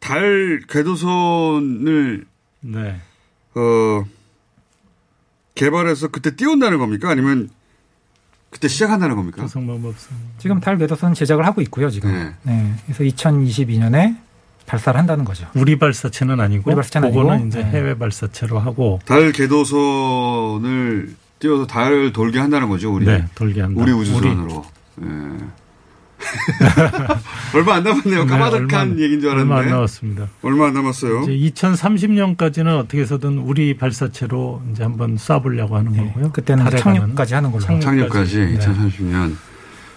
달 궤도선을 네. 어 개발해서 그때 띄운다는 겁니까? 아니면 그때 시작한다는 겁니까? 방법 없습니다. 지금 달 궤도선 제작을 하고 있고요, 지금. 네. 네. 그래서 2022년에 발사를 한다는 거죠. 우리 발사체는 아니고 우리 발사체는 그거는 아니고, 이제 네. 해외 발사체로 하고 달 궤도선을 띄워서 달을 돌게 한다는 거죠, 우리. 네, 돌게 한다. 우리 우주선으로. 예. 얼마 안 남았네요. 네, 까마득한 얼마- 얘기인 줄 알았는데. 얼마 안 남았습니다. 얼마 안 남았어요. 이제 2030년까지는 어떻게 해서든 우리 발사체로 이제 한번 쏴보려고 하는 거고요. 그때는 착륙까지. 하는 걸로. 착륙까지 네. 2030년.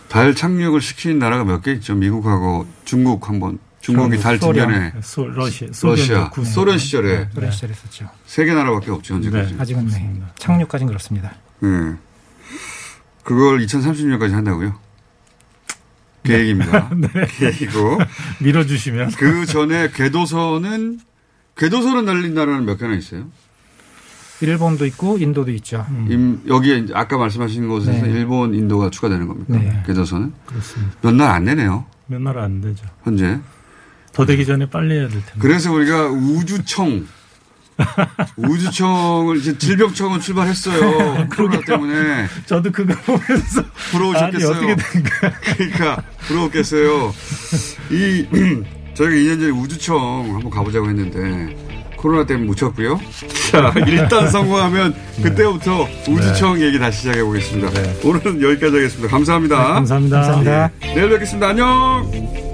달 착륙을 시킨 나라가 몇 개 있죠. 미국하고 중국 한번. 중국이 달 주변에. 소- 러시아, 러시아. 구- 소련 시절에. 네. 소련 시절에 했었죠. 세 개 나라밖에 없죠, 현재까지. 아직은 네. 착륙까지는 그렇습니다. 네. 그걸 2030년까지 한다고요? 계획입니다. 네. 계획이고. 밀어주시면. 그 전에 궤도선은, 궤도선은 날린 나라는 몇 개나 있어요? 일본도 있고 인도도 있죠. 임- 여기에 아까 말씀하신 곳에서 네. 일본, 인도가 추가되는 겁니까? 네. 궤도선은? 그렇습니다. 몇 날 안 내네요. 몇 나라 안 되죠. 현재. 더 되기 전에 빨리 해야 될 텐데. 그래서 우리가 우주청, 우주청을 이제 질병청은 출발했어요. 코로나 때문에. 저도 그거 보면서 부러우셨겠어요. 아니, 어떻게 된 거야? 그러니까 부러웠겠어요. 이 저희가 2년 전에 우주청 한번 가보자고 했는데 코로나 때문에 못 쳤고요. 자 일단 성공하면 그때부터 우주청 얘기 다시 시작해 보겠습니다. 오늘은 여기까지 하겠습니다. 감사합니다. 네, 감사합니다. 감사합니다. 예. 내일 뵙겠습니다. 안녕.